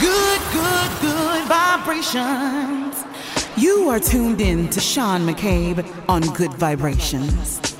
Good, good, good vibrations. You are tuned in to Sean McCabe on Good Vibrations.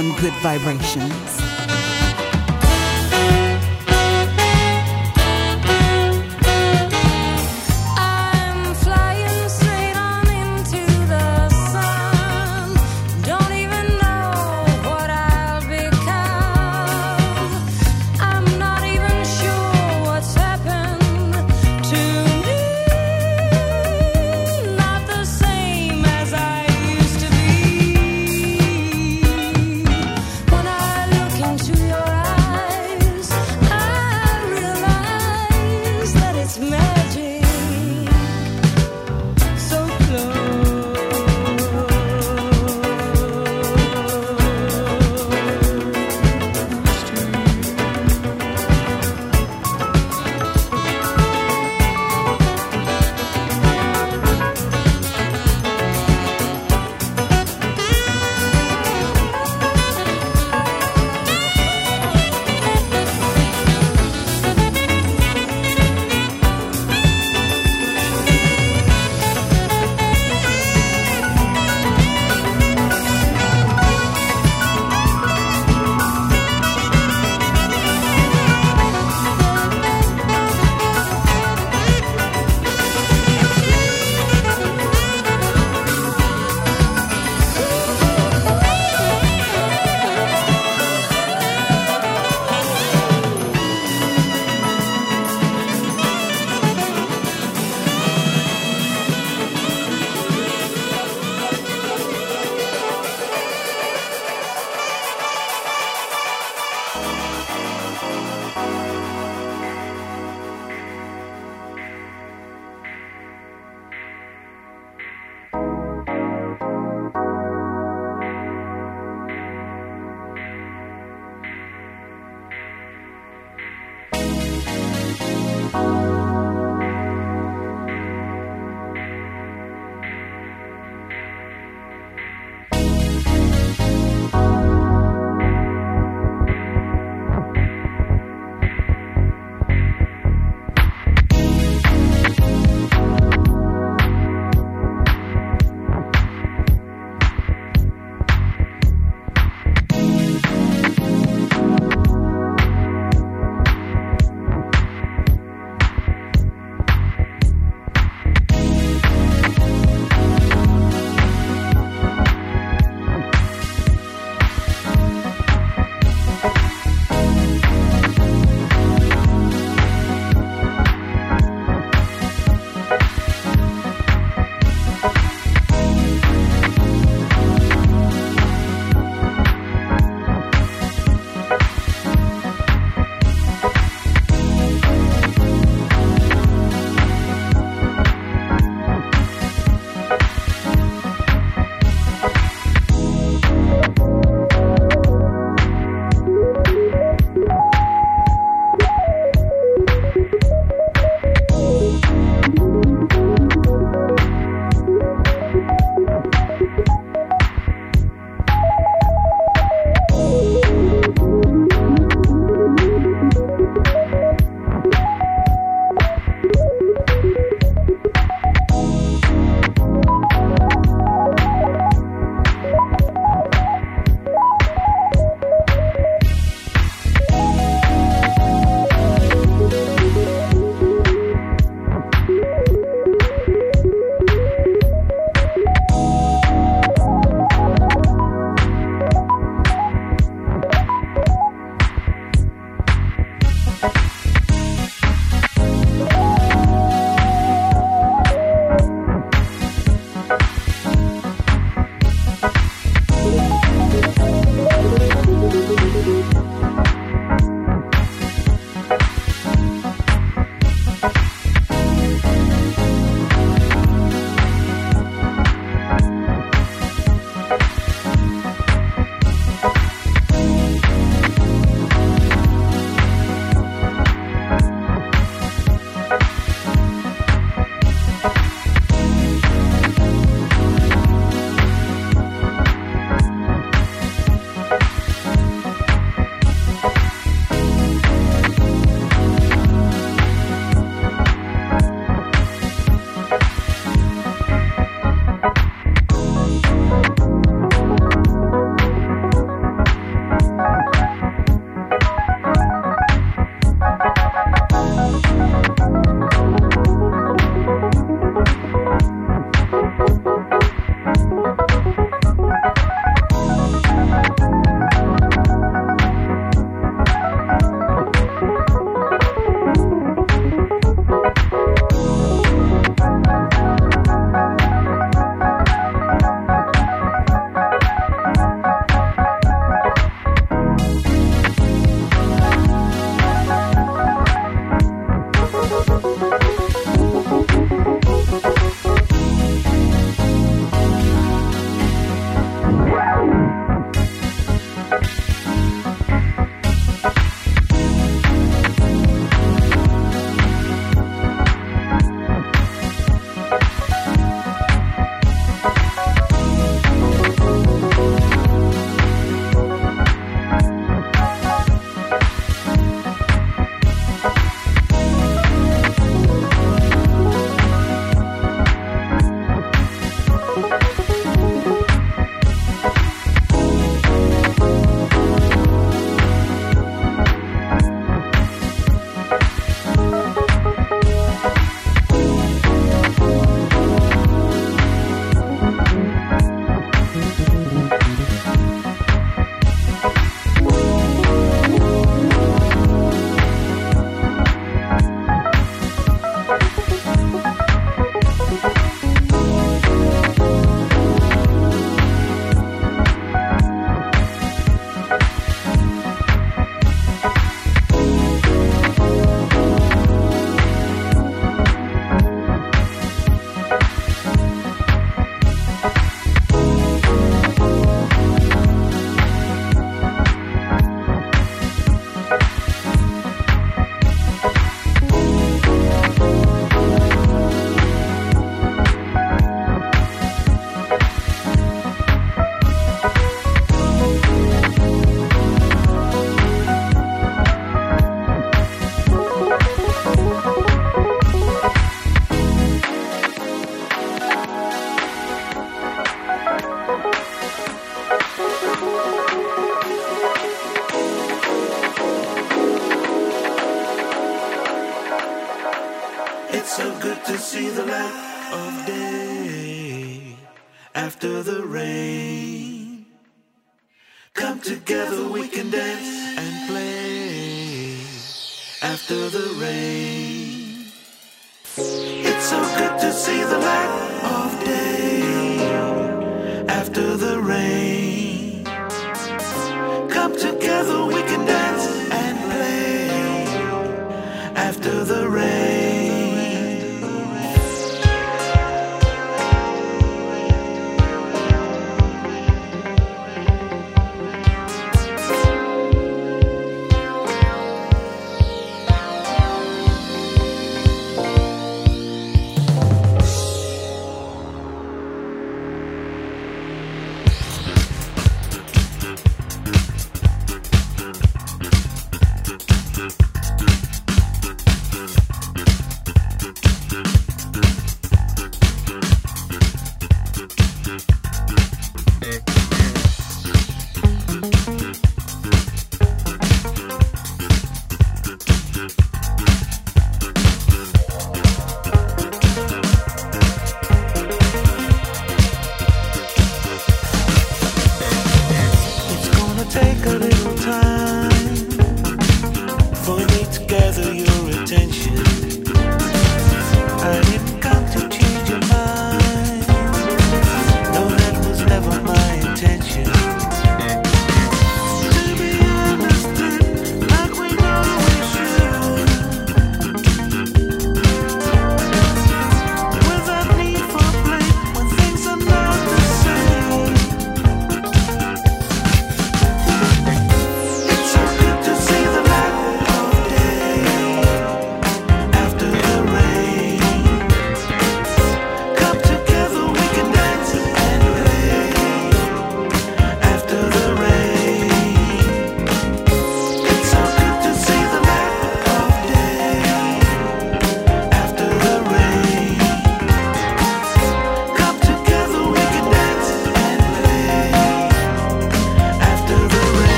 On Good Vibrations.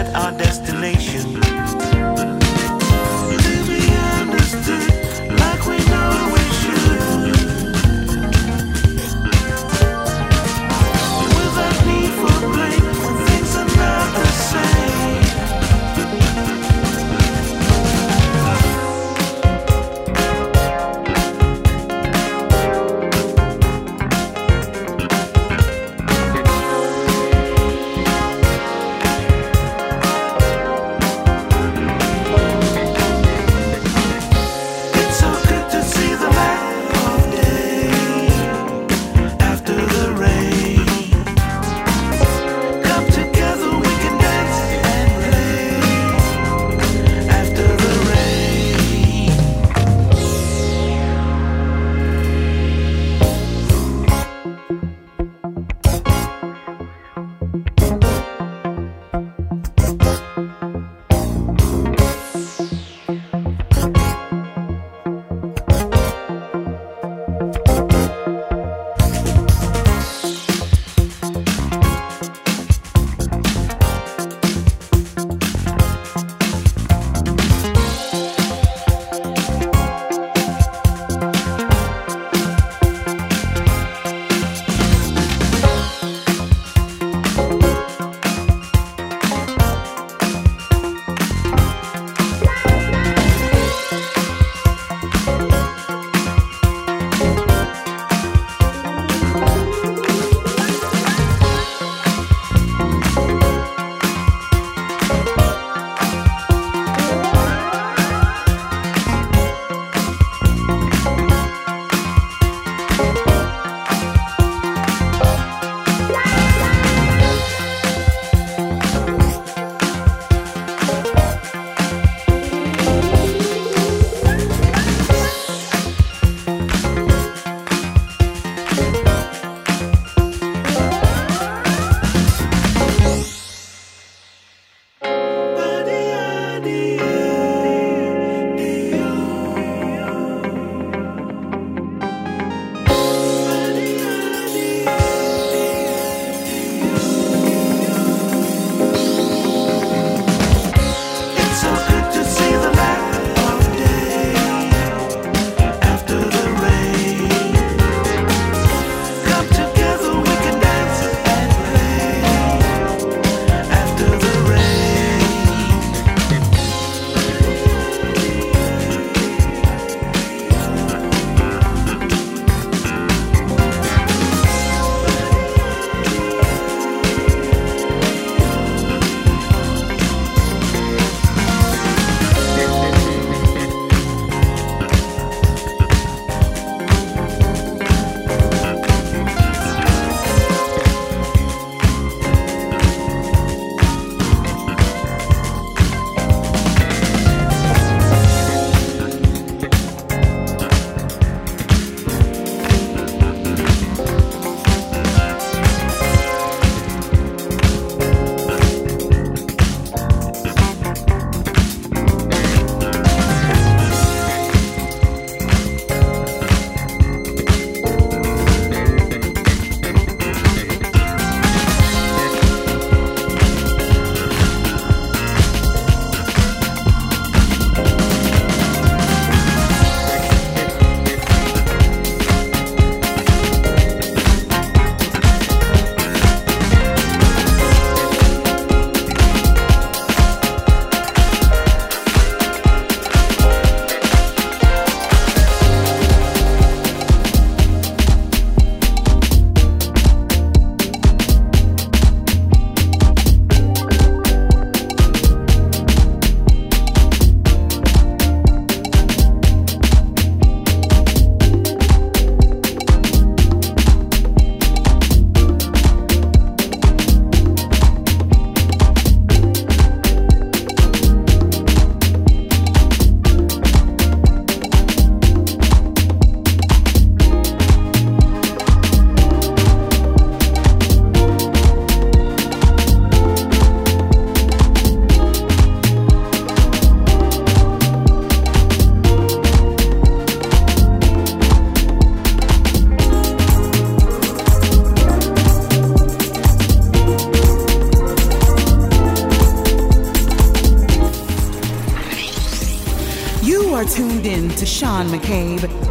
Reset our destination.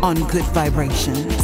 On Good Vibrations.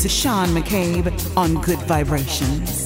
To Sean McCabe on Good Vibrations.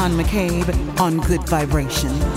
Sean McCabe on Good Vibrations.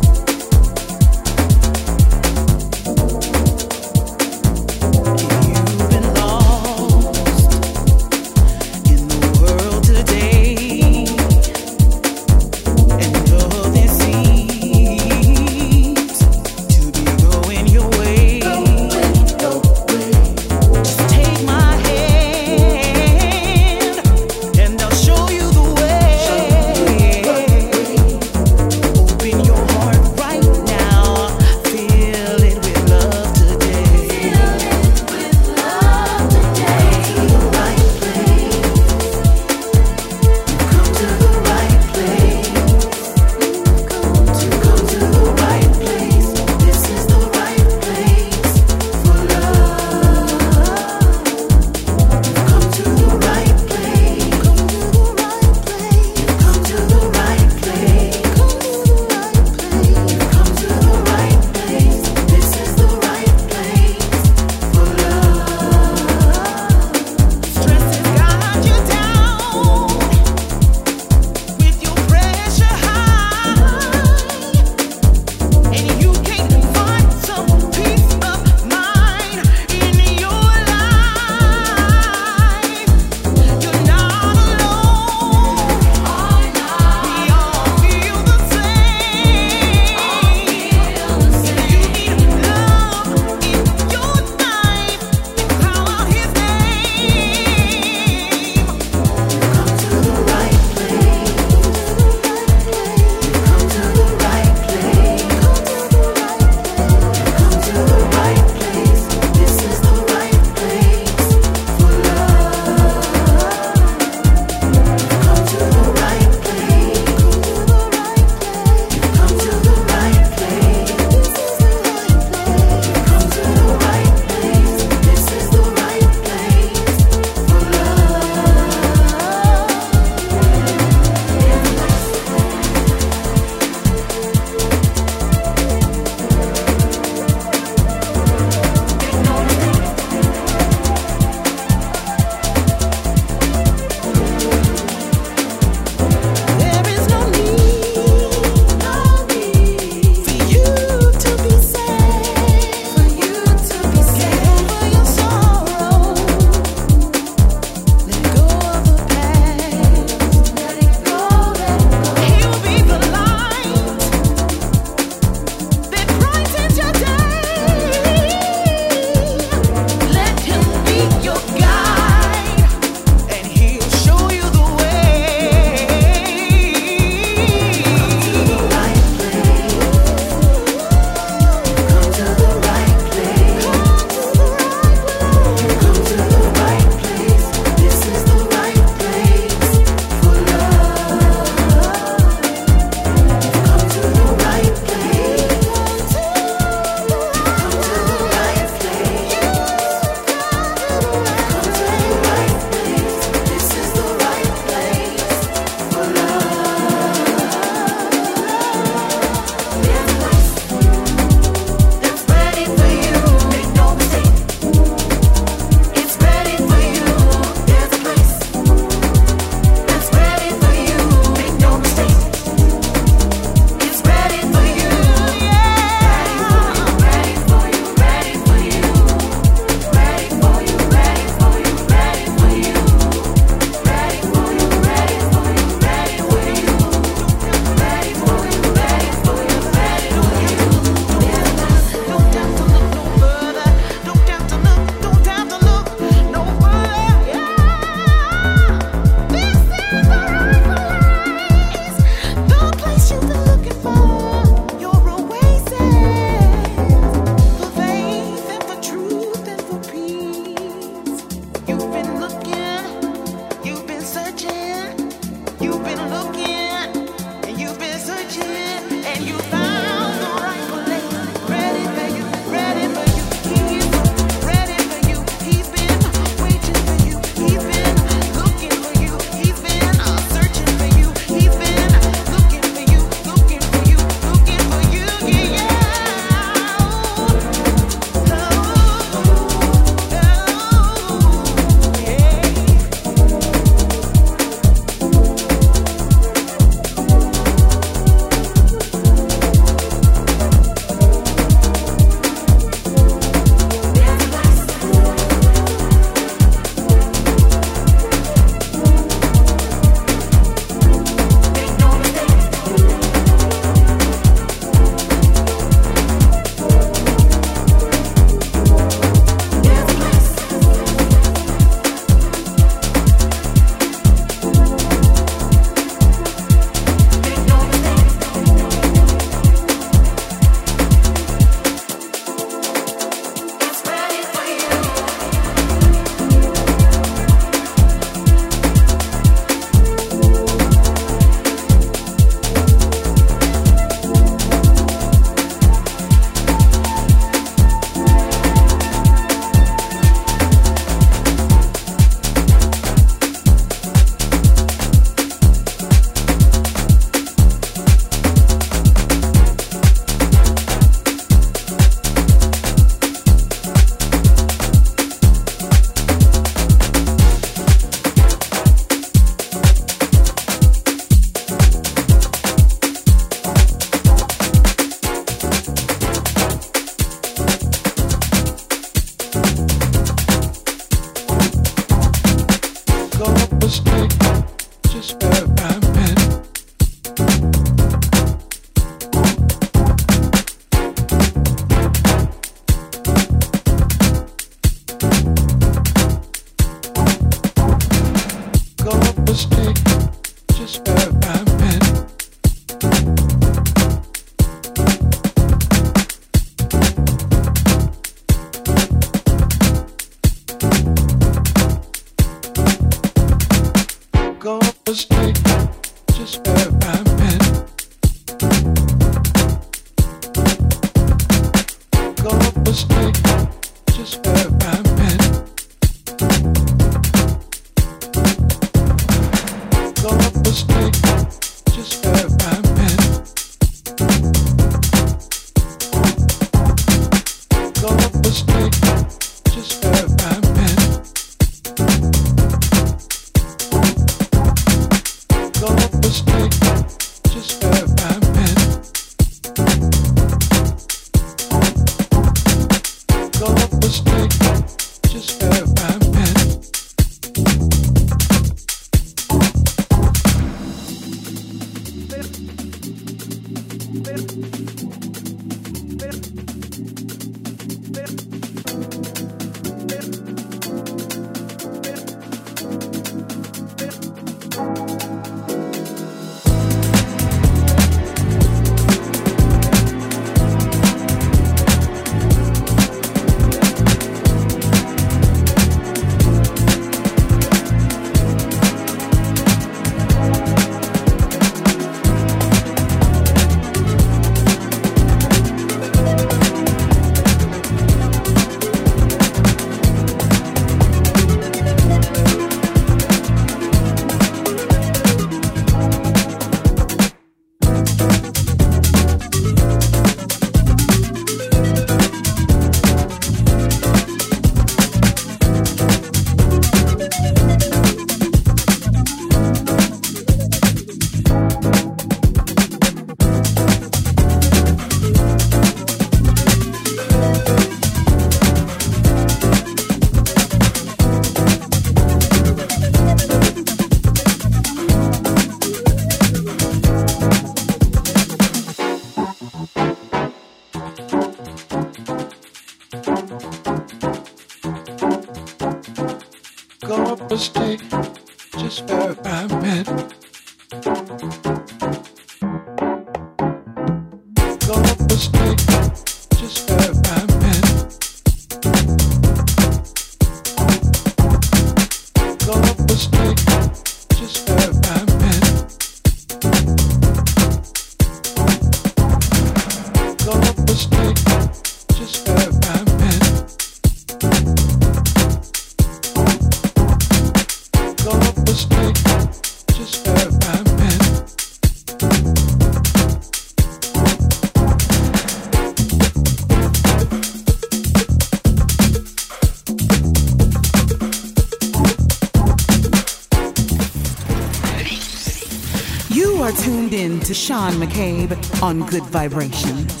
Sean McCabe on Good Vibrations.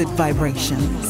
Good Vibrations.